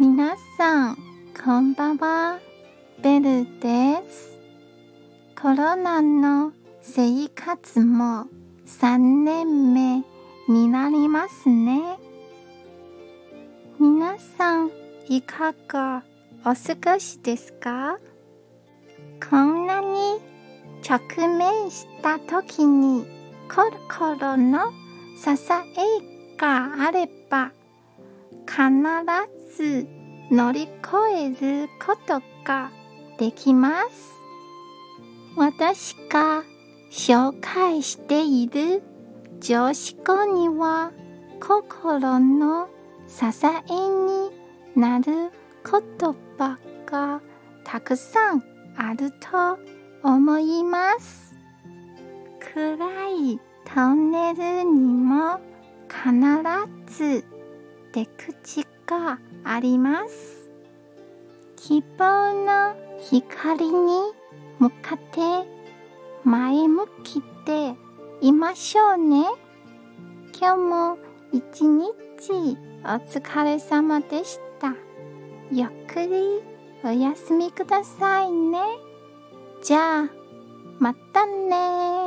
皆さん、こんばんは。ベルです。コロナの生活も3年目になりますね。皆さん、いかがお過ごしですか？こんなに直面した時にコロコロの支えがあれば必ず乗り越えることができます。私が紹介している上司語には心の支えになる言葉がたくさんあると思います。暗いトンネルにも必ず出口があります。希望の光に向かって前向きでいましょうね。今日も一日お疲れ様でした。ゆっくりお休みくださいね。じゃあ、またね